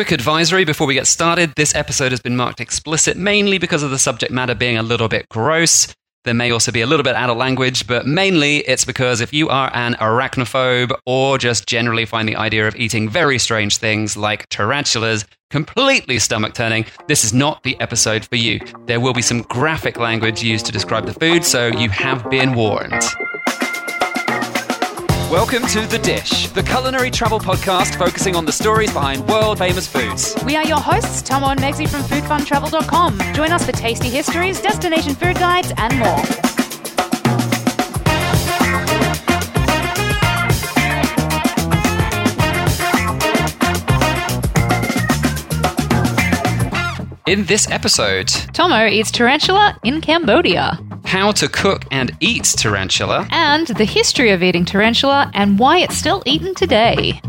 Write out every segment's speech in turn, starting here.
quick advisory before we get started. This episode has been marked explicit mainly because of the subject matter being a little bit gross. There may also be a little bit adult language, but mainly it's because if you are an arachnophobe or just generally find the idea of eating very strange things like tarantulas completely stomach turning, this is not the episode for you. There will be some graphic language used to describe the food, so you have been warned. Welcome to The Dish, the culinary travel podcast focusing on the stories behind world famous foods. We are your hosts, Tommo and Megsy from foodfuntravel.com. Join us for tasty histories, destination food guides, and more. In this episode, Tommo eats tarantula in Cambodia. how to cook and eat tarantula, And the history of eating tarantula and why it's still eaten today.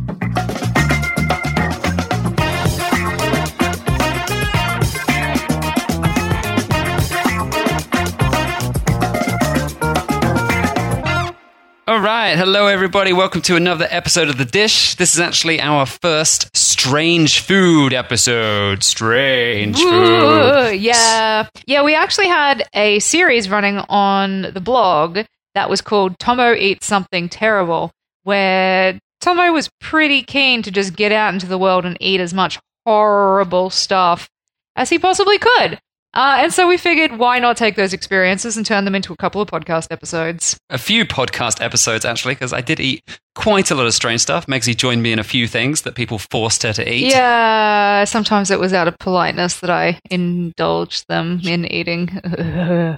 Right. Hello, everybody. Welcome to another episode of The Dish. This is actually our first strange food episode. Strange food. Yeah. Yeah, we actually had a series running on the blog that was called Tommo Eats Something Terrible, where Tommo was pretty keen to just get out into the world and eat as much horrible stuff as he possibly could. Uh, and so we figured, why not take those experiences and turn them into a couple of podcast episodes? A few podcast episodes, actually, because I did eat quite a lot of strange stuff. Megsy joined me in a few things that people forced her to eat. Yeah, sometimes it was out of politeness that I indulged them in eating.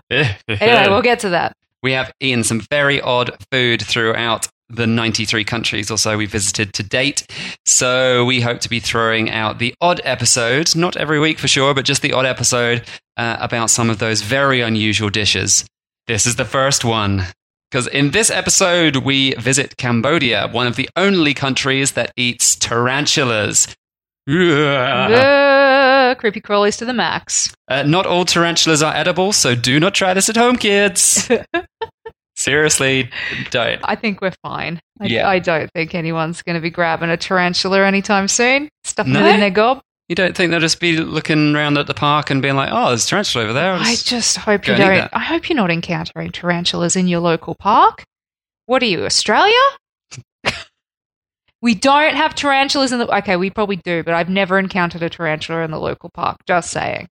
anyway, we'll get to that. we have eaten some very odd food throughout the 93 countries or so we visited to date. So we hope to be throwing out the odd episode, not every week for sure, but just the odd episode uh, about some of those very unusual dishes. This is the first one. Because in this episode, we visit Cambodia, one of the only countries that eats tarantulas. Uh, creepy crawlies to the max. Uh, not all tarantulas are edible, so do not try this at home, kids. Seriously, don't. I think we're fine. I, Yeah. I don't think anyone's going to be grabbing a tarantula anytime soon, stuffing No? it in their gob. You don't think they'll just be looking around at the park and being like, "Oh, there's a tarantula over there." I'll I just- just hope you don't. I hope you're not encountering tarantulas in your local park. What are you, Australia? we don't have tarantulas in the. Okay, we probably do, but I've never encountered a tarantula in the local park. Just saying.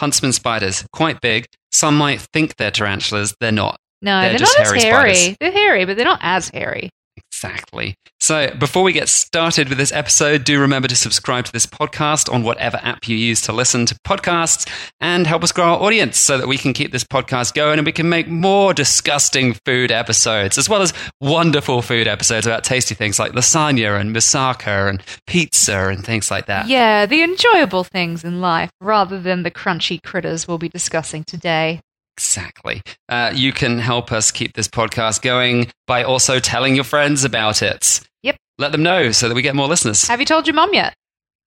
Huntsman spiders, quite big. Some might think they're tarantulas. They're not. No, They're they're, not as hairy hairy. spiders. They're hairy, but they're not as hairy. Exactly. So, before we get started with this episode, do remember to subscribe to this podcast on whatever app you use to listen to podcasts and help us grow our audience so that we can keep this podcast going and we can make more disgusting food episodes, as well as wonderful food episodes about tasty things like lasagna and moussaka and pizza and things like that. Yeah, the enjoyable things in life rather than the crunchy critters we'll be discussing today. Exactly. Uh, you can help us keep this podcast going by also telling your friends about it. Yep. Let them know so that we get more listeners. Have you told your mum yet?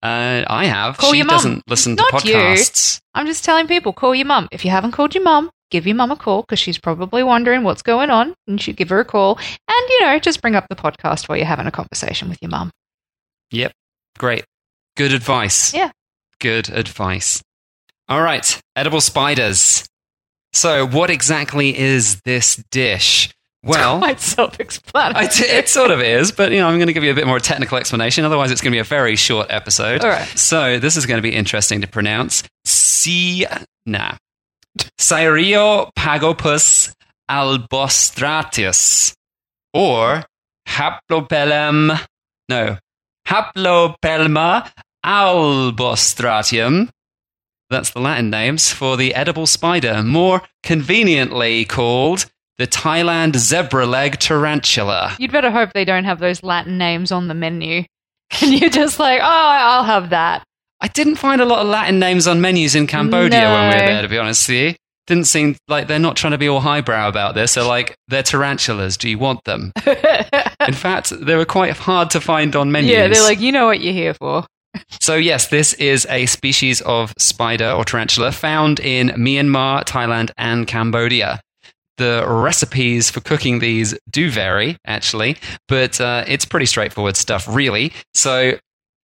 Uh, I have. Call she your mum. doesn't listen to Not you. podcasts. I'm just telling people, call your mum. If you haven't called your mum, give your mum a call because she's probably wondering what's going on and you should give her a call. And, you know, just bring up the podcast while you're having a conversation with your mum. Yep. Great. Good advice. Yeah. Good advice. All right. Edible spiders. So, what exactly is this dish? Well, Quite self explanatory. I t- it sort of is, but you know, I'm going to give you a bit more technical explanation. Otherwise, it's going to be a very short episode. All right. So this is going to be interesting to pronounce. Si nah. Cyriopagopus albostriatus, or Haplopelem. No, Haplopelma albostriatum. That's the Latin names for the edible spider, more conveniently called the Thailand zebra leg tarantula. You'd better hope they don't have those Latin names on the menu. And you're just like, oh, I'll have that. I didn't find a lot of Latin names on menus in Cambodia when we were there, to be honest with you. Didn't seem like they're not trying to be all highbrow about this. They're like, they're tarantulas. Do you want them? In fact, they were quite hard to find on menus. yeah, they're like, you know what you're here for. So, yes, this is a species of spider or tarantula found in Myanmar, Thailand, and Cambodia. The recipes for cooking these do vary, actually, but uh, it's pretty straightforward stuff, really. So,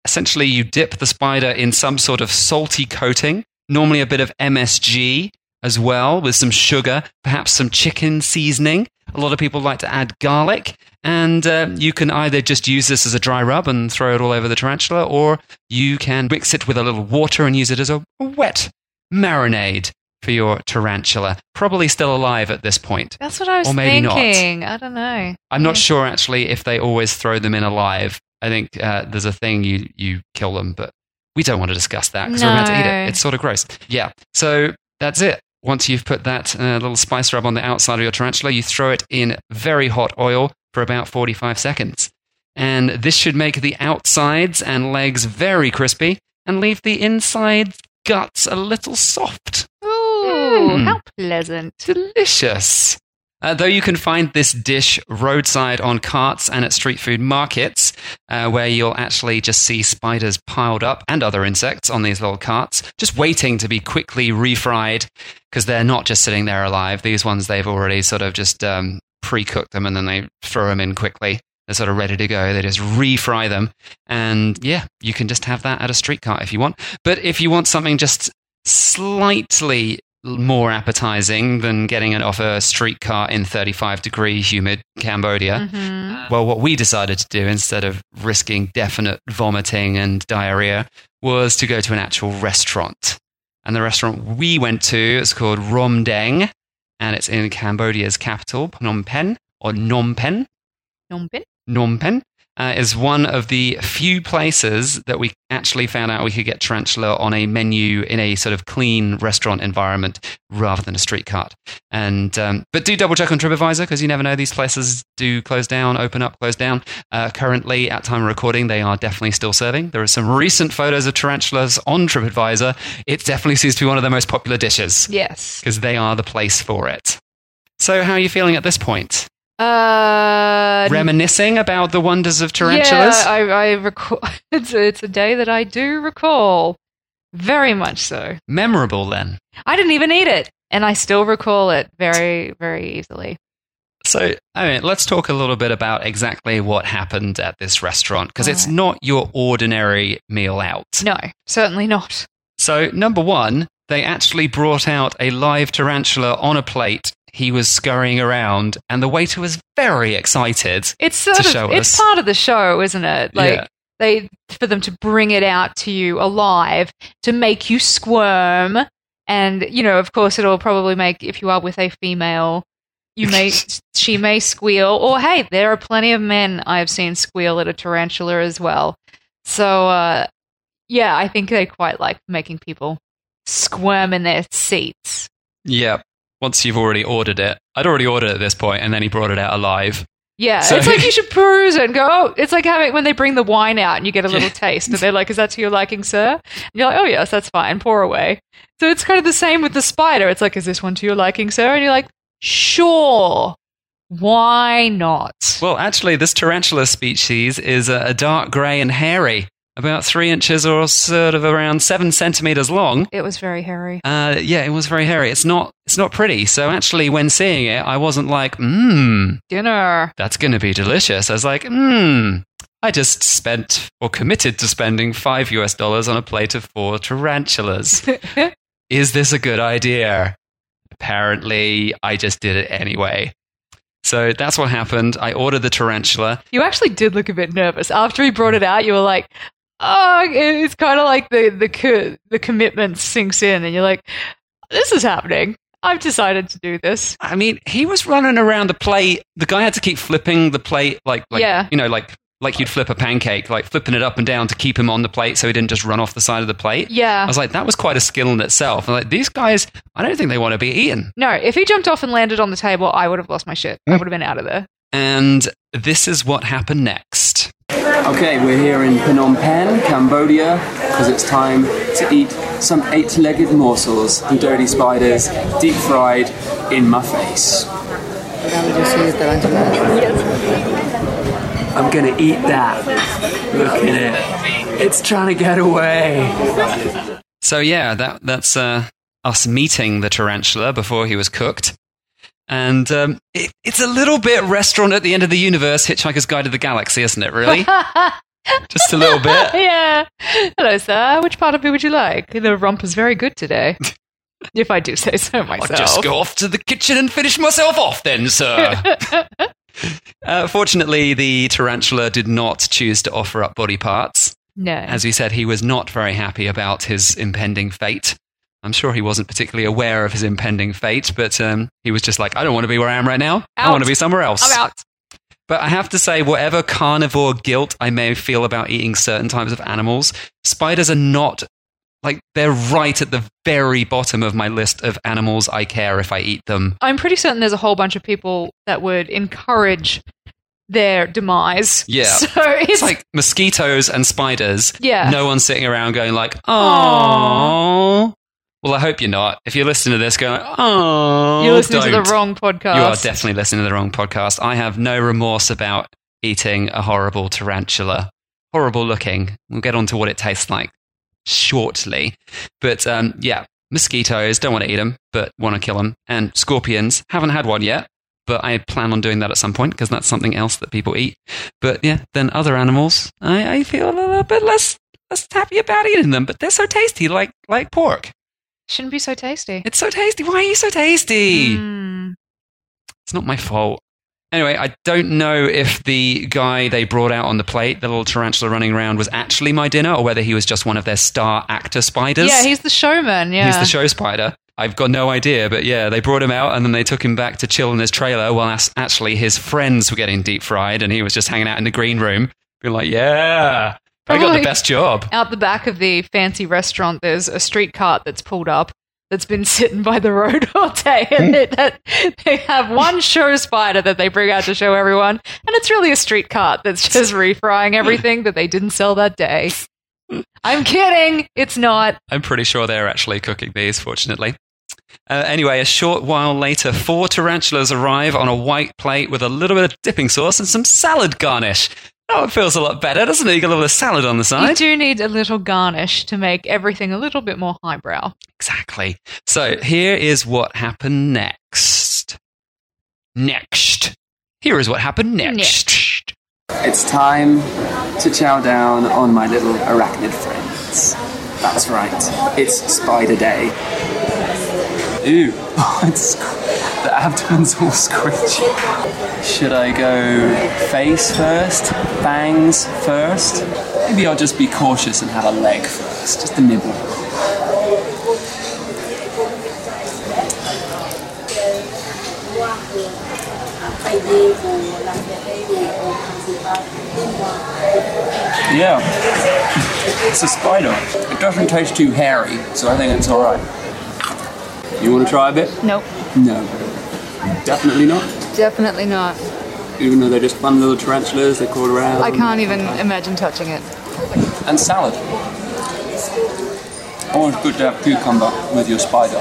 essentially you dip the spider in some sort of salty coating, normally a bit of MSG as well, with some sugar, perhaps some chicken seasoning. A lot of people like to add garlic, and uh, you can either just use this as a dry rub and throw it all over the tarantula, or you can mix it with a little water and use it as a wet marinade for your tarantula. Probably still alive at this point. That's what I was Or maybe not. thinking. I don't know. I'm not sure actually if they always throw them in alive. I think uh, there's a thing you you kill them, but we don't want to discuss that because we're about to eat it. It's sort of gross. Yeah. So that's it. Once you've put that uh, little spice rub on the outside of your tarantula, you throw it in very hot oil for about 45 seconds. And this should make the outsides and legs very crispy and leave the inside guts a little soft. Ooh, Mm. how pleasant. Delicious. Uh, though you can find this dish roadside on carts and at street food markets, uh, where you'll actually just see spiders piled up and other insects on these little carts, just waiting to be quickly refried because they're not just sitting there alive. These ones, they've already sort of just um, pre cooked them and then they throw them in quickly. They're sort of ready to go. They just refry them. And yeah, you can just have that at a street cart if you want. But if you want something just slightly more appetizing than getting it off a streetcar in 35 degree humid Cambodia. Mhm. Well, what we decided to do instead of risking definite vomiting and diarrhea was to go to an actual restaurant. And the restaurant we went to is called Rom Deng, and it's in Cambodia's capital, Phnom Penh, or Phnom Penh. Phnom Penh? Phnom Penh uh, is one of the few places that we actually found out we could get tarantula on a menu in a sort of clean restaurant environment rather than a street cart. And um, but do double check on TripAdvisor because you never know these places do close down, open up, close down. Uh, currently, at time of recording, they are definitely still serving. There are some recent photos of tarantulas on TripAdvisor. It definitely seems to be one of the most popular dishes Yes. because they are the place for it. So, how are you feeling at this point? Uh, Reminiscing about the wonders of tarantulas? Yeah, I, I recall. It's a, it's a day that I do recall. Very much so. Memorable then. I didn't even eat it, and I still recall it very, very easily. So, I mean, let's talk a little bit about exactly what happened at this restaurant because it's Alright. not your ordinary meal out. No, certainly not. So, number one, they actually brought out a live tarantula on a plate. He was scurrying around, and the waiter was very excited. It's sort of it's us. part of the show, isn't it? Like Yeah. they for them to bring it out to you alive to make you squirm, and you know, of course, it'll probably make if you are with a female, you may she may squeal. Or hey, there are plenty of men I have seen squeal at a tarantula as well. So uh, yeah, I think they quite like making people squirm in their seats. Yeah. Once you've already ordered it, I'd already ordered it at this point, and then he brought it out alive. Yeah, So- it's like you should peruse it and go. Oh, it's like having when they bring the wine out and you get a little taste, and they're like, "Is that to your liking, sir?" And you're like, "Oh yes, that's fine. Pour away." So it's kind of the same with the spider. It's like, "Is this one to your liking, sir?" And you're like, "Sure, why not?" Well, actually, this tarantula species is a, a dark grey and hairy, about three inches or sort of around seven centimeters long. It was very hairy. Uh, yeah, it was very hairy. It's not, it's not pretty. So actually, when seeing it, I wasn't like, mmm, Dinner. that's going to be delicious. I was like, mmm. I just spent or committed to spending five US dollars on a plate of four tarantulas. Is this a good idea? Apparently, I just did it anyway. So that's what happened. I ordered the tarantula. you actually did look a bit nervous after he brought it out. You were like, "Oh, it's kind of like the the co- the commitment sinks in, and you're like, this is happening. I've decided to do this." I mean, he was running around the plate. The guy had to keep flipping the plate, like, like Yeah. you know, like like you'd flip a pancake, like flipping it up and down to keep him on the plate so he didn't just run off the side of the plate. Yeah. I was like, that was quite a skill in itself. I'm like, these guys, I don't think they want to be eaten. No, if he jumped off and landed on the table, I would have lost my shit. I would have been out of there. And this is what happened next. Okay, we're here in Phnom Penh, Cambodia, because it's time to eat some eight legged morsels and dirty spiders deep fried in my face. I'm gonna eat that. Look at it. It's trying to get away. So yeah, that that's uh, us meeting the tarantula before he was cooked. And um, it, it's a little bit restaurant at the end of the universe, Hitchhiker's Guide to the Galaxy, isn't it? Really? Just a little bit. yeah. Hello, sir. Which part of me would you like? The rump is very good today. if I do say so myself. I'll just go off to the kitchen and finish myself off then, sir. uh, fortunately, the tarantula did not choose to offer up body parts. no. As we said, he was not very happy about his impending fate. I'm sure he wasn't particularly aware of his impending fate, but um, he was just like, I don't want to be where I am right now. I want to be somewhere else. I'm out. But I have to say, whatever carnivore guilt I may feel about eating certain types of animals, spiders are not like they're right at the very bottom of my list of animals I care if I eat them. I'm pretty certain there's a whole bunch of people that would encourage their demise. Yeah. So it's, It's like mosquitoes and spiders. yeah. No one's sitting around going like, "Oh." Well, I hope you're not. If you're listening to this, going, "Oh," You're listening to don't. the wrong podcast. You are definitely listening to the wrong podcast. I have no remorse about eating a horrible tarantula. Horrible looking. We'll get on to what it tastes like shortly. But um, yeah, mosquitoes, don't want to eat them, but want to kill them. And scorpions, haven't had one yet, but I plan on doing that at some point because that's something else that people eat. But yeah, then other animals, I, I feel a little bit less, less happy about eating them, but they're so tasty, like, like pork. Shouldn't be so tasty. It's so tasty. Why are you so tasty? Mm. It's not my fault. Anyway, I don't know if the guy they brought out on the plate, the little tarantula running around, was actually my dinner or whether he was just one of their star actor spiders. Yeah, he's the showman. Yeah. He's the show spider. I've got no idea, but yeah, they brought him out and then they took him back to chill in his trailer while actually his friends were getting deep fried and he was just hanging out in the green room, being like, yeah, I got the best job. Out the back of the fancy restaurant, there's a street cart that's pulled up that's been sitting by the road all day. And it, that, they have one show spider that they bring out to show everyone. And it's really a street cart that's just refrying everything that they didn't sell that day. I'm kidding. It's not. I'm pretty sure they're actually cooking these, fortunately. Uh, anyway, a short while later, four tarantulas arrive on a white plate with a little bit of dipping sauce and some salad garnish. Oh, it feels a lot better, doesn't it? You got a little bit of salad on the side. You do need a little garnish to make everything a little bit more highbrow. Exactly. So here is what happened next. Next. Here is what happened next. Next. It's time to chow down on my little arachnid friends. That's right, it's Spider Day. Ooh, Oh it's, the abdomen's all squishy. Should I go face first? Fangs first? Maybe I'll just be cautious and have a leg first, just a nibble. Yeah, it's a spider. It doesn't taste too hairy, so I think it's alright. You want to try a bit? Nope. No. Definitely not. Definitely not. Even though they're just fun little tarantulas, they crawl around. I can't even imagine touching it. And salad. Always good to have cucumber with your spider.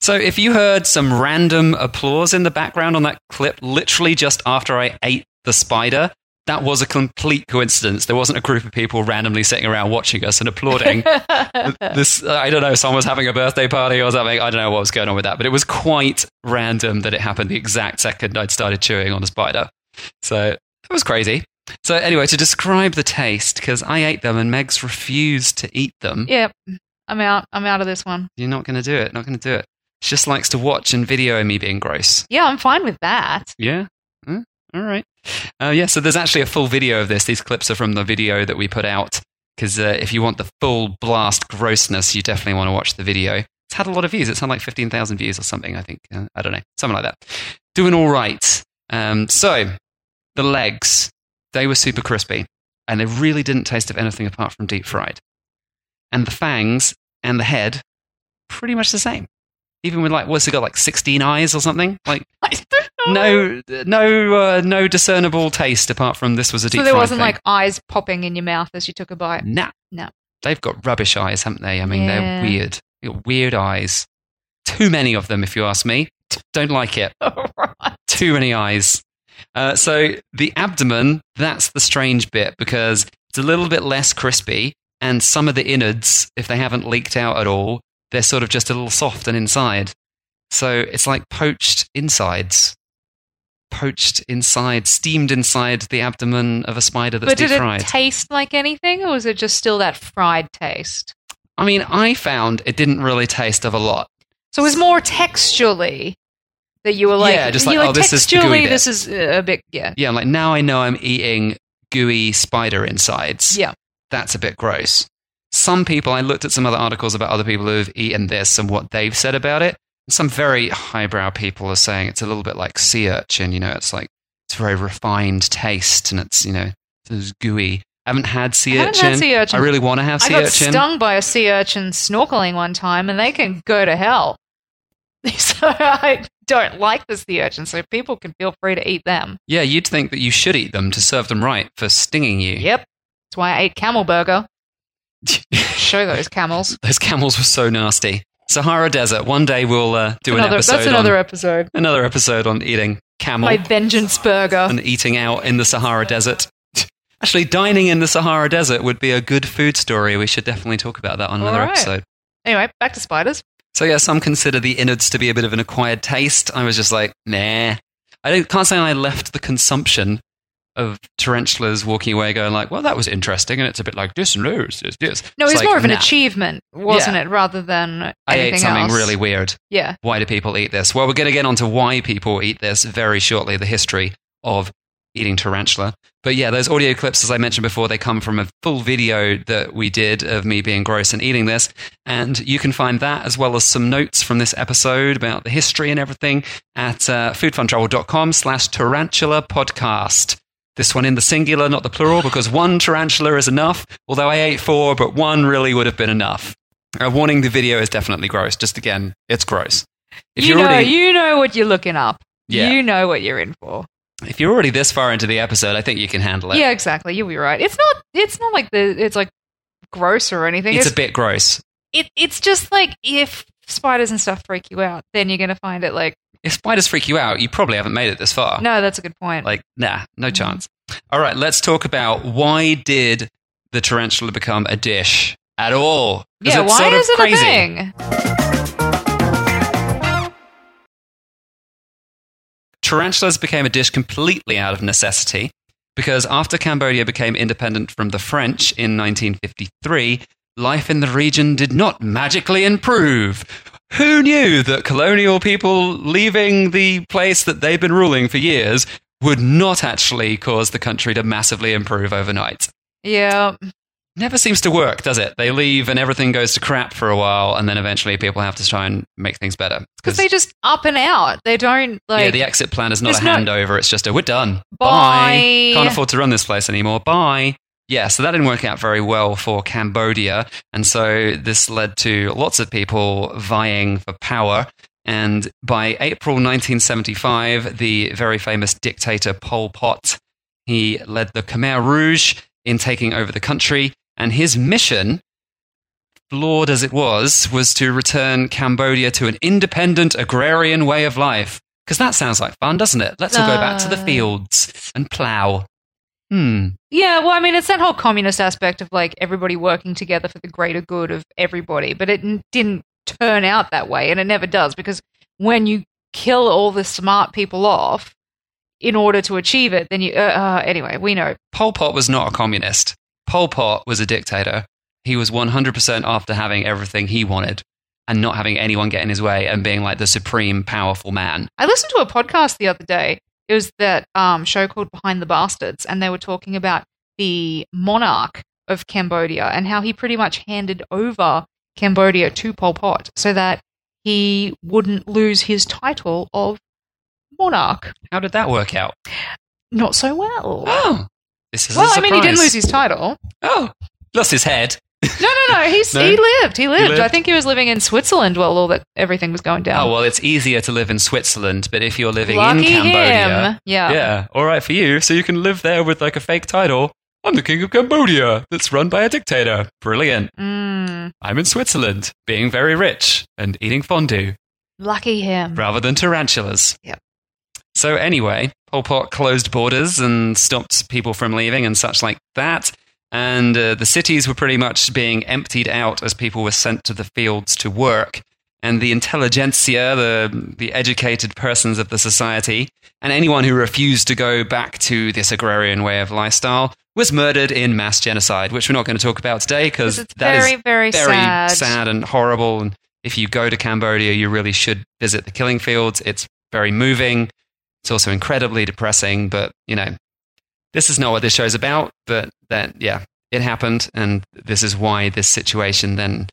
So, if you heard some random applause in the background on that clip, literally just after I ate the spider, that was a complete coincidence. There wasn't a group of people randomly sitting around watching us and applauding. this, I don't know, someone was having a birthday party or something. I don't know what was going on with that, but it was quite random that it happened the exact second I'd started chewing on the spider. So, it was crazy. So, anyway, to describe the taste, because I ate them and Meg's refused to eat them. Yep. I'm out. I'm out of this one. You're not going to do it. Not going to do it. She just likes to watch and video me being gross. Yeah, I'm fine with that. Yeah. All right. Uh, yeah. So there's actually a full video of this. These clips are from the video that we put out. Because uh, if you want the full blast grossness, you definitely want to watch the video. It's had a lot of views. It's had like 15,000 views or something, I think. Uh, I don't know. Something like that. Doing all right. Um, so the legs, they were super crispy. And they really didn't taste of anything apart from deep fried. And the fangs and the head, pretty much the same. Even with like, what's it got, like 16 eyes or something? Like, no, no, uh, no discernible taste apart from this was a deep So there wasn't thing. like eyes popping in your mouth as you took a bite. Nah. No. They've got rubbish eyes, haven't they? I mean, Yeah. they're weird. Weird eyes. Too many of them, if you ask me. Don't like it. Too many eyes. Uh, so the abdomen, that's the strange bit because it's a little bit less crispy, and some of the innards, if they haven't leaked out at all, they're sort of just a little soft and inside. So it's like poached insides. Poached inside, steamed inside the abdomen of a spider that's but did fried. it taste like anything, or was it just still that fried taste? I mean, I found it didn't really taste of a lot. So it was more texturally that you were like, Yeah, just like, oh, this is texturally, bit. this is uh, a bit, yeah, Yeah, I'm like, now I know I'm eating gooey spider insides. yeah. That's a bit gross. Some people, I looked at some other articles about other people who've eaten this and what they've said about it. Some very highbrow people are saying it's a little bit like sea urchin, you know, it's like, it's very refined taste and it's, you know, it's gooey. I haven't had sea I haven't urchin. had sea urchin. I really want to have sea urchin. I got urchin. stung by a sea urchin snorkeling one time, and they can go to hell. So I don't like the sea urchin, so people can feel free to eat them. Yeah, you'd think that you should eat them to serve them right for stinging you. Yep. That's why I ate camel burger. Show those camels. Those camels were so nasty. Sahara Desert. One day we'll uh, do an Another- episode. that's another on, episode. another episode on eating camel My vengeance burger. and eating out in the Sahara Desert. Actually, dining in the Sahara Desert would be a good food story. We should definitely talk about that on another right. episode. Anyway, back to spiders. So yeah, some consider the innards to be a bit of an acquired taste. I was just like, nah. I don't, can't say I left the consumption of tarantulas walking away going like, well, that was interesting, and it's a bit like this and this, this, this. No, It's it's like, more of an nah. achievement, wasn't it, rather than I ate something else. really weird. Yeah. Why do people eat this? Well, we're going to get onto why people eat this very shortly, the history of eating tarantula. But yeah, those audio clips, as I mentioned before, they come from a full video that we did of me being gross and eating this. And you can find that as well as some notes from this episode about the history and everything at uh, foodfuntravel.com slash tarantula podcast. This one in the singular, not the plural, because one tarantula is enough. Although I ate four, but one really would have been enough. Uh, warning, the video is definitely gross. Just again, it's gross. If you know, already, you know what you're looking up. Yeah. You know what you're in for. if you're already this far into the episode, I think you can handle it. Yeah, exactly. You'll be right. It's not. It's not like the. It's like gross or anything. it's It's a bit gross. it, It's just like if spiders and stuff freak you out, then you're gonna find it like. If spiders freak you out, you probably haven't made it this far. No, that's a good point. Like, nah, no Mhm. chance. All right, let's talk about why did the tarantula become a dish at all? yeah, it's why sort of is it crazy. a thing? Tarantulas became a dish completely out of necessity because after Cambodia became independent from the French in 1953, life in the region did not magically improve. Who knew that colonial people leaving the place that they've been ruling for years would not actually cause the country to massively improve overnight? Yeah, Never seems to work, does it? They leave and everything goes to crap for a while, and then eventually people have to try and make things better. because they just up and out. They don't like. yeah, the exit plan is not a there's no- handover. It's just a we're done. Bye. Can't afford to run this place anymore. Bye. Yeah, so that didn't work out very well for Cambodia. And so this led to lots of people vying for power. And by April 1975, the very famous dictator Pol Pot, he led the Khmer Rouge in taking over the country. And his mission, flawed as it was, was to return Cambodia to an independent agrarian way of life. Because that sounds like fun, doesn't it? Let's all go back to the Uh. fields and plough. Hmm. Yeah, well, I mean, it's that whole communist aspect of like everybody working together for the greater good of everybody, but it n- didn't turn out that way, and it never does because when you kill all the smart people off in order to achieve it, then you. Uh, uh, anyway, we know. Pol Pot was not a communist. Pol Pot was a dictator. He was 100% after having everything he wanted and not having anyone get in his way and being like the supreme powerful man. I listened to a podcast the other day. It was that um, show called Behind the Bastards, and they were talking about the monarch of Cambodia and how he pretty much handed over Cambodia to Pol Pot so that he wouldn't lose his title of monarch. How did that work out? Not so well. Oh, this is well, I mean, he didn't lose his title. Oh, lost his head. No, no, no. He's, No? He lived. He lived. lived? I think he was living in Switzerland while all that everything was going down. Oh, well, it's easier to live in Switzerland, but if you're living Lucky in Cambodia. him. Yeah. Yeah, all right for you. So you can live there with like a fake title. I'm the king of Cambodia that's run by a dictator. Brilliant. Mm, I'm in Switzerland, being very rich and eating fondue. lucky him. rather than tarantulas. Yep. So anyway, Pol Pot closed borders and stopped people from leaving and such like that. And uh, the cities were pretty much being emptied out as people were sent to the fields to work. and the intelligentsia, the, the educated persons of the society, and anyone who refused to go back to this agrarian way of lifestyle was murdered in mass genocide, which we're not going to talk about today because that is very, very, very sad. sad and horrible. And if you go to Cambodia, you really should visit the killing fields. It's very moving. It's also incredibly depressing, but you know, this is not what this show is about. But that, yeah, it happened, and this is why this situation then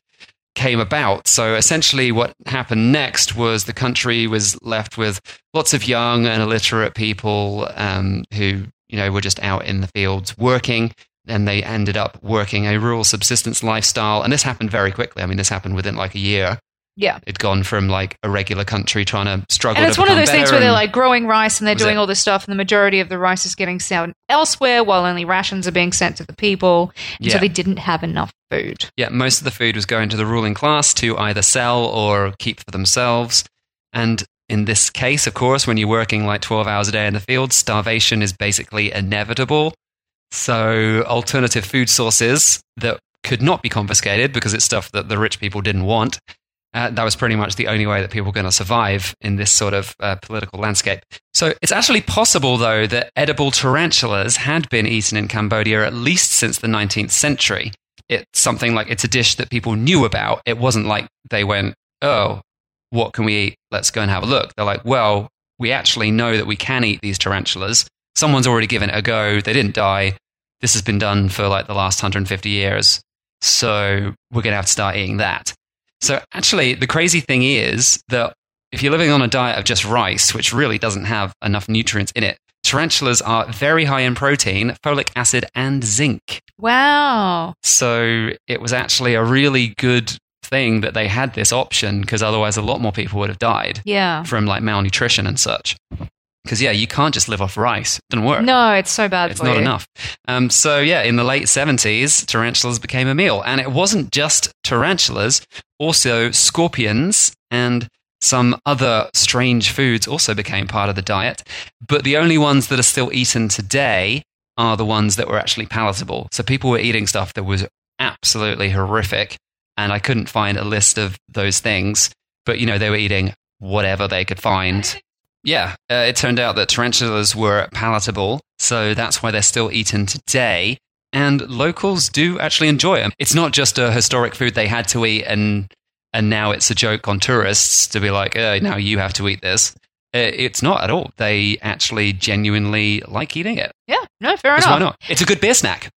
came about. So essentially, what happened next was the country was left with lots of young and illiterate people um, who, you know, were just out in the fields working. And they ended up working a rural subsistence lifestyle. And this happened very quickly. I mean, this happened within like a year. Yeah. It'd gone from like a regular country trying to struggle. And it's one of those things where they're like growing rice and they're doing it- all this stuff, and the majority of the rice is getting sent elsewhere while only rations are being sent to the people. And Yeah. So they didn't have enough food. Yeah, most of the food was going to the ruling class to either sell or keep for themselves. And in this case, of course, when you're working like 12 hours a day in the field, starvation is basically inevitable. So, alternative food sources that could not be confiscated because it's stuff that the rich people didn't want. Uh, that was pretty much the only way that people were going to survive in this sort of uh, political landscape. So it's actually possible, though, that edible tarantulas had been eaten in Cambodia at least since the 19th century it's something like it's a dish that people knew about. It wasn't like they went, oh, what can we eat? Let's go and have a look. They're like, well, we actually know that we can eat these tarantulas. Someone's already given it a go. They didn't die. This has been done for like the last 150 years. So we're going to have to start eating that. So actually, the crazy thing is that if you're living on a diet of just rice, which really doesn't have enough nutrients in it, tarantulas are very high in protein, folic acid, and zinc. Wow. So it was actually a really good thing that they had this option because otherwise a lot more people would have died Yeah. from like malnutrition and such. Because yeah, you can't just live off rice. It doesn't work. No, it's so bad It's not you. enough. Um, so yeah, in the late 70s, tarantulas became a meal. And it wasn't just tarantulas, also scorpions and some other strange foods also became part of the diet. But the only ones that are still eaten today are the ones that were actually palatable. So people were eating stuff that was absolutely horrific. And I couldn't find a list of those things. But, you know, they were eating whatever they could find. Yeah, uh, it turned out that tarantulas were palatable, so that's why they're still eaten today. And locals do actually enjoy them. It's not just a historic food they had to eat, and and now it's a joke on tourists to be like, oh, now you have to eat this. Uh, It's not at all. They actually genuinely like eating it. Yeah. No, fair enough. why not? It's a good beer snack.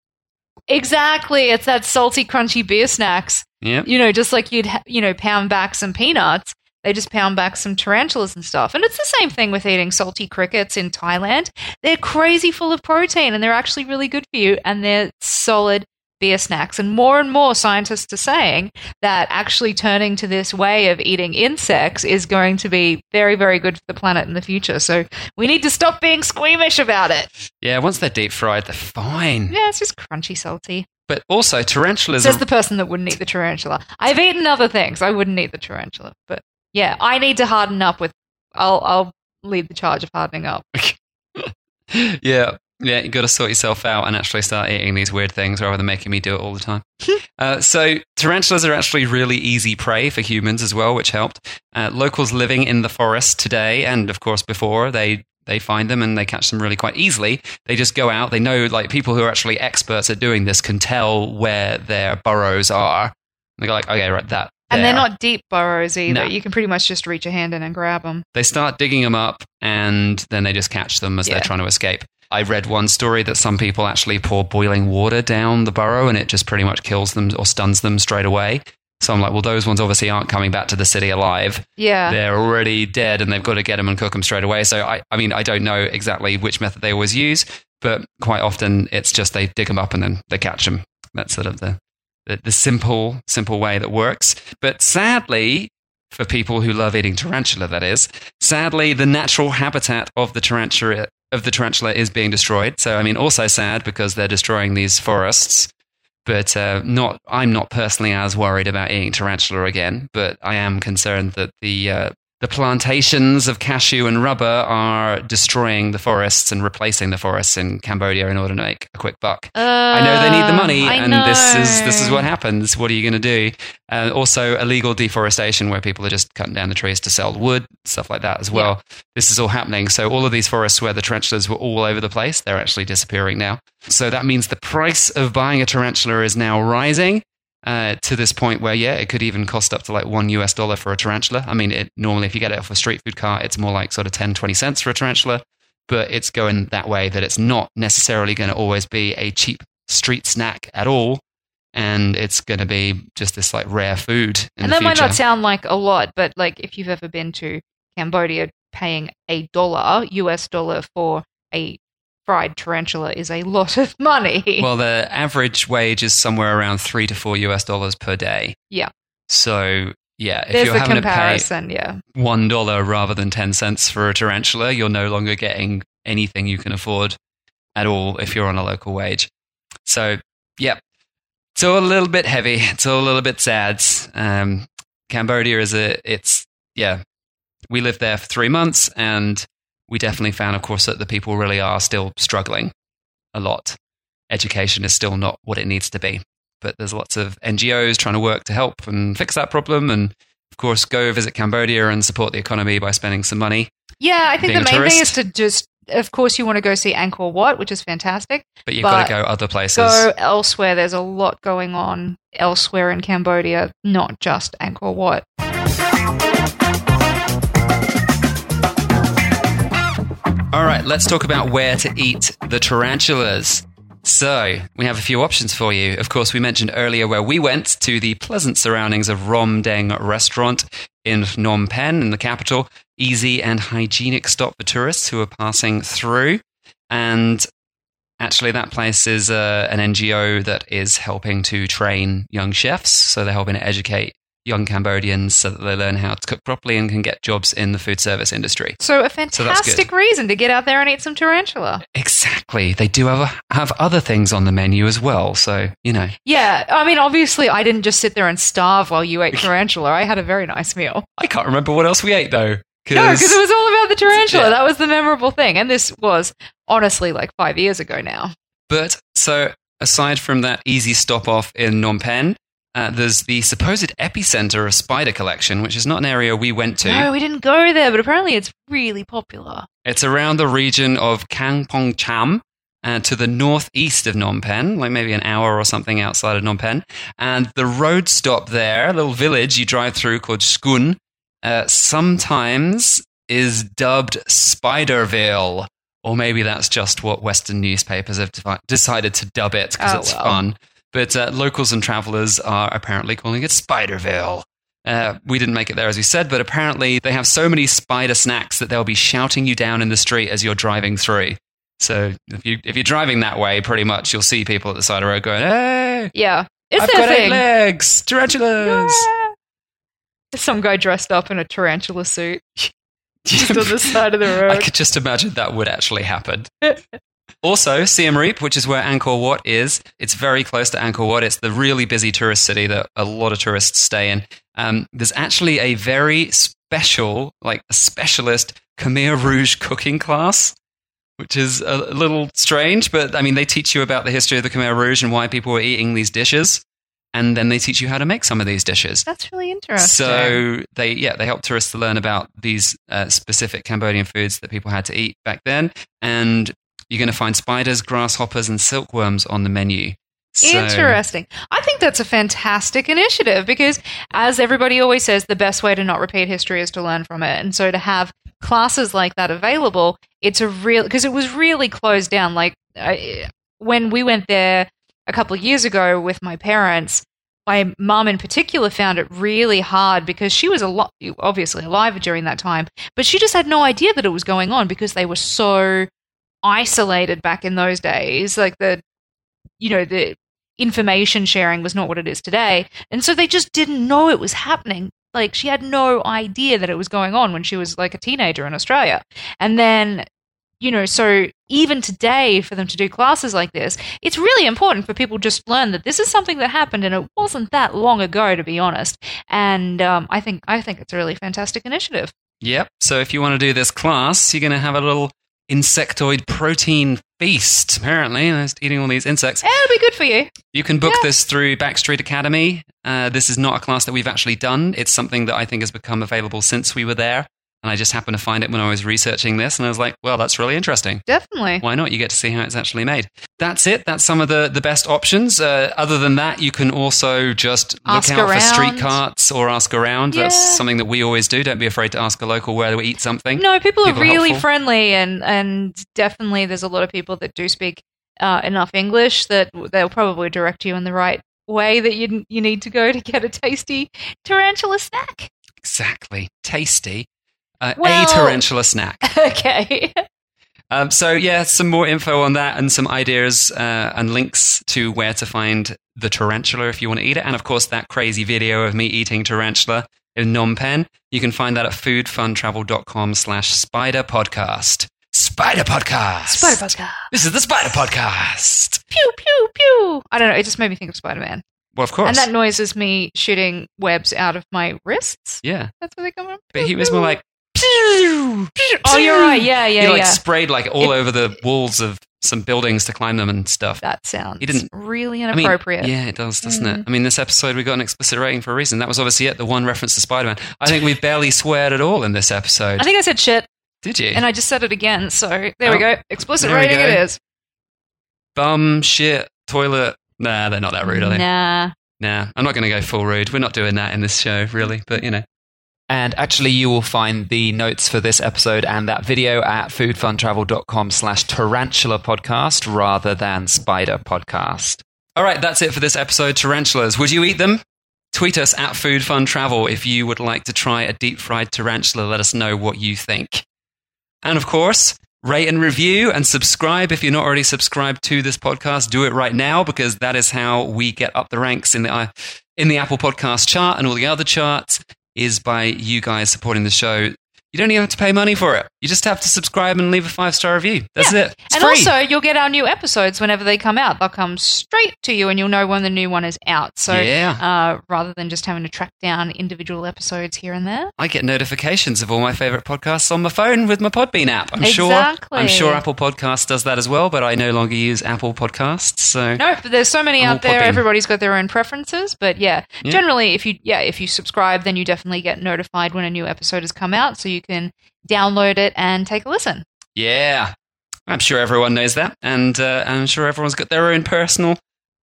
Exactly. It's that salty, crunchy beer snacks. Yeah. You know, just like you'd, you know, pound back some peanuts, they just pound back some tarantulas and stuff. And it's the same thing with eating salty crickets in Thailand. They're crazy full of protein and they're actually really good for you and they're solid beer snacks. And more and more scientists are saying that actually turning to this way of eating insects is going to be very, very good for the planet in the future. So we need to stop being squeamish about it. Yeah, once they're deep fried, they're fine. Yeah, it's just crunchy, salty. But also, tarantulas Says the person that wouldn't eat the tarantula. I've eaten other things. I wouldn't eat the tarantula, but yeah, I need to harden up with. I'll I'll lead the charge of hardening up. yeah, yeah, you got to sort yourself out and actually start eating these weird things rather than making me do it all the time. uh, so, tarantulas are actually really easy prey for humans as well, which helped. Uh, locals living in the forest today, and of course before, they they find them and they catch them really quite easily. They just go out. They know, like people who are actually experts at doing this can tell where their burrows are. And they go like, okay, right, that. And they're not deep burrows either. No. You can pretty much just reach a hand in and grab them. They start digging them up and then they just catch them as Yeah. they're trying to escape. I read one story that some people actually pour boiling water down the burrow and it just pretty much kills them or stuns them straight away. So I'm like, well, those ones obviously aren't coming back to the city alive. Yeah. They're already dead and they've got to get them and cook them straight away. So I, I mean, I don't know exactly which method they always use, but quite often it's just they dig them up and then they catch them. That's sort of the, the, the simple, simple way that works. But sadly, for people who love eating tarantula, that is, sadly, the natural habitat of the tarantula of the tarantula is being destroyed. So I mean, also sad because they're destroying these forests. But uh, not, I'm not personally as worried about eating tarantula again. But I am concerned that the uh, the plantations of cashew and rubber are destroying the forests and replacing the forests in Cambodia in order to make a quick buck. I know they need the money, Uh, I and this is this is what happens. What are you going to do? Uh, also, illegal deforestation, where people are just cutting down the trees to sell wood, stuff like that as well. This is all happening. So all of these forests where the tarantulas were all over the place, they're actually disappearing now. So that means the price of buying a tarantula is now rising. Uh, to this point where yeah it could even cost up to like one us dollar for a tarantula. I mean it normally if you get it off a street food cart it's more like sort of 10 20 cents for a tarantula but it's going that way that it's not necessarily going to always be a cheap street snack at all and it's going to be just this like rare food in and that might not sound like a lot, but like if you've ever been to Cambodia, paying a dollar, US dollar, for a fried tarantula is a lot of money. well the average wage is somewhere around three to four us dollars per day Yeah. so yeah if There's you're having to pay comparison, yeah. one dollar rather than ten cents for a tarantula, you're no longer getting anything you can afford at all if you're on a local wage. So, yeah, it's all a little bit heavy. It's all a little bit sad. Um, Cambodia is a, it's yeah. We lived there for three months, and we definitely found, of course, that the people really are still struggling a lot. Education is still not what it needs to be, but there's lots of NGOs trying to work to help and fix that problem, and of course, go visit Cambodia and support the economy by spending some money. Yeah, I think the main thing is to just, of course, you want to go see Angkor Wat, which is fantastic. But you've But got to go other places. Go elsewhere. There's a lot going on elsewhere in Cambodia, not just Angkor Wat. All right, let's talk about where to eat the tarantulas. So, we have a few options for you. Of course, we mentioned earlier where we went to the pleasant surroundings of Rom Deng restaurant in Phnom Penh in the capital. Easy and hygienic stop for tourists who are passing through. And actually, that place is uh, an NGO that is helping to train young chefs. So, they're helping to educate young Cambodians so that they learn how to cook properly and can get jobs in the food service industry. So, a So fantastic reason to get out there and eat some tarantula. Exactly. They do have, have other things on the menu as well. So, you know, Yeah, I mean, obviously, I didn't just sit there and starve while you ate tarantula. I had a very nice meal. I can't remember what else we ate though. No, because it was all about the tarantula. Yeah. That was the memorable thing. And this was honestly like five years ago now. But so, aside from that easy stop off in Phnom Penh, uh, there's the supposed epicenter of spider collection, which is not an area we went to. No, we didn't go there, but apparently it's really popular. It's around the region of Kampong Cham. Uh, to the northeast of Phnom Penh, like maybe an hour or something outside of Phnom Penh. And the road stop there, a little village you drive through called Skun, uh, sometimes is dubbed Spiderville. Or maybe that's just what Western newspapers have devi- decided to dub it because Oh, it's well. fun. But uh, locals and travelers are apparently calling it Spiderville. Uh, we didn't make it there, as we said, but apparently they have so many spider snacks that they'll be shouting you down in the street as you're driving through. So if you if you're driving that way, pretty much you'll see people at the side of the road going, "Hey, Yeah. It's I've got eight legs, tarantulas." Yeah. Some guy dressed up in a tarantula suit just on the side of the road. I could just imagine that would actually happen. also, Siem Reap, which is where Angkor Wat is, it's very close to Angkor Wat. It's the really busy tourist city that a lot of tourists stay in. Um, there's actually a very special, like a specialist Khmer Rouge cooking class, which is a little strange, but I mean, they teach you about the history of the Khmer Rouge and why people were eating these dishes. And then they teach you how to make some of these dishes. That's really interesting. So they, yeah, they help tourists to learn about these uh, specific Cambodian foods that people had to eat back then. And you're going to find spiders, grasshoppers, and silkworms on the menu. So- Interesting. I think that's a fantastic initiative because, as everybody always says, the best way to not repeat history is to learn from it. And so to have classes like that available, it's a real because it was really closed down. Like I, when we went there a couple of years ago with my parents, my mum in particular found it really hard because she was a lot obviously alive during that time, but she just had no idea that it was going on because they were so isolated back in those days. Like the you know, the information sharing was not what it is today. And so they just didn't know it was happening. Like she had no idea that it was going on when she was like a teenager in Australia. And then, you know, so even today for them to do classes like this, it's really important for people just learn that this is something that happened and it wasn't that long ago, to be honest. And um, I think I think it's a really fantastic initiative. Yep. So if you want to do this class, you're going to have a little insectoid protein feast, apparently, just eating all these insects. It'll be good for you. You can book Yeah. this through Backstreet Academy. Uh, this is not a class that we've actually done. It's something that I think has become available since we were there. And I just happened to find it when I was researching this. And I was like, well, that's really interesting. Definitely. Why not? You get to see how it's actually made. That's it. That's some of the, the best options. Uh, other than that, you can also just look Ask out for street carts or ask around. Yeah. That's something that we always do. Don't be afraid to ask a local where we eat something. No, people, People are are really helpful. friendly, and and definitely there's a lot of people that do speak uh, enough English that they'll probably direct you in the right way that you you need to go to get a tasty tarantula snack. Exactly. Tasty. Uh, Well- a tarantula snack. okay. Um, so yeah, some more info on that and some ideas uh, and links to where to find the tarantula if you want to eat it, and of course that crazy video of me eating tarantula in Phnom Penh. You can find that at foodfuntravel.com/slash spider podcast. Spider podcast. Spider podcast. This is the Spider podcast. Pew pew pew. I don't know. It just made me think of Spider Man, Well, of course. and that noise is me shooting webs out of my wrists. yeah, That's where they come from. but he was more like. Oh, you're right. Yeah, yeah, he like yeah. sprayed like all It- over the walls of some buildings to climb them and stuff. That sounds He didn't- really I mean, inappropriate. yeah, it does, doesn't it? Mm. I mean, this episode we got an explicit rating for a reason. That was obviously it. The one reference to Spider Man. I think we barely sweared at all in this episode. I think I said shit, Did you? and I just said it again. So there we Oh, go. Explicit rating go. it is. Bum, shit, toilet. Nah, they're not that rude, are they? Nah. Nah, I'm not going to go full rude. We're not doing that in this show, really. But you know. And actually, you will find the notes for this episode and that video at foodfuntravel.com slash tarantula podcast rather than spider podcast. All right, that's it for this episode. Tarantulas. Would you eat them? Tweet us at foodfuntravel if you would like to try a deep fried tarantula. Let us know what you think. And of course, rate and review and subscribe if you're not already subscribed to this podcast. Do it right now because that is how we get up the ranks in the uh, in the Apple Podcast chart and all the other charts. Is by you guys supporting the show. You don't even have to pay money for it. You just have to subscribe and leave a five star review. That's Yeah. it. It's and free. also, you'll get our new episodes whenever they come out. They'll come straight to you, and you'll know when the new one is out. So, Yeah. uh, rather than just having to track down individual episodes here and there, I get notifications of all my favorite podcasts on my phone with my Podbean app. I'm sure. Exactly. I'm sure Apple Podcasts does that as well, but I no longer use Apple Podcasts. So no, but there's so many I'm out there. Podbean. Everybody's got their own preferences, but yeah, Yeah. generally, if you yeah if you subscribe, then you definitely get notified when a new episode has come out, so you can download it and take a listen. yeah, I'm sure everyone knows that, and uh, I'm sure everyone's got their own personal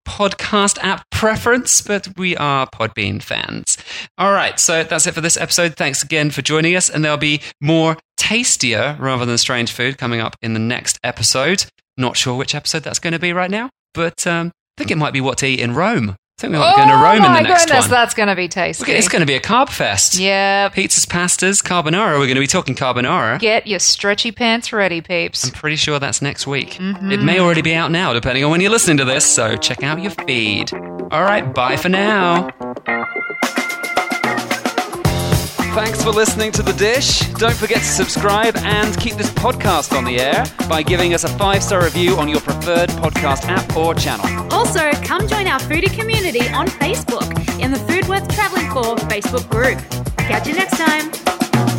podcast app preference, but we are Podbean fans. All right, so that's it for this episode. Thanks again for joining us, and there'll be more tastier rather than strange food coming up in the next episode. Not sure which episode that's going to be right now, but um, I think it might be what to eat in Rome. I think we might be going to Rome oh my in the next goodness, one. that's going to be tasty. Look, it's going to be a carb fest. Yeah. Pizzas, pastas, carbonara. We're going to be talking carbonara. Get your stretchy pants ready, peeps. I'm pretty sure that's next week. Mhm. It may already be out now, depending on when you're listening to this, so check out your feed. All right, bye for now. Thanks for listening to The Dish. Don't forget to subscribe and keep this podcast on the air by giving us a five star review on your preferred podcast app or channel. Also, come join our foodie community on Facebook in the Food Worth Traveling For Facebook group. Catch you next time.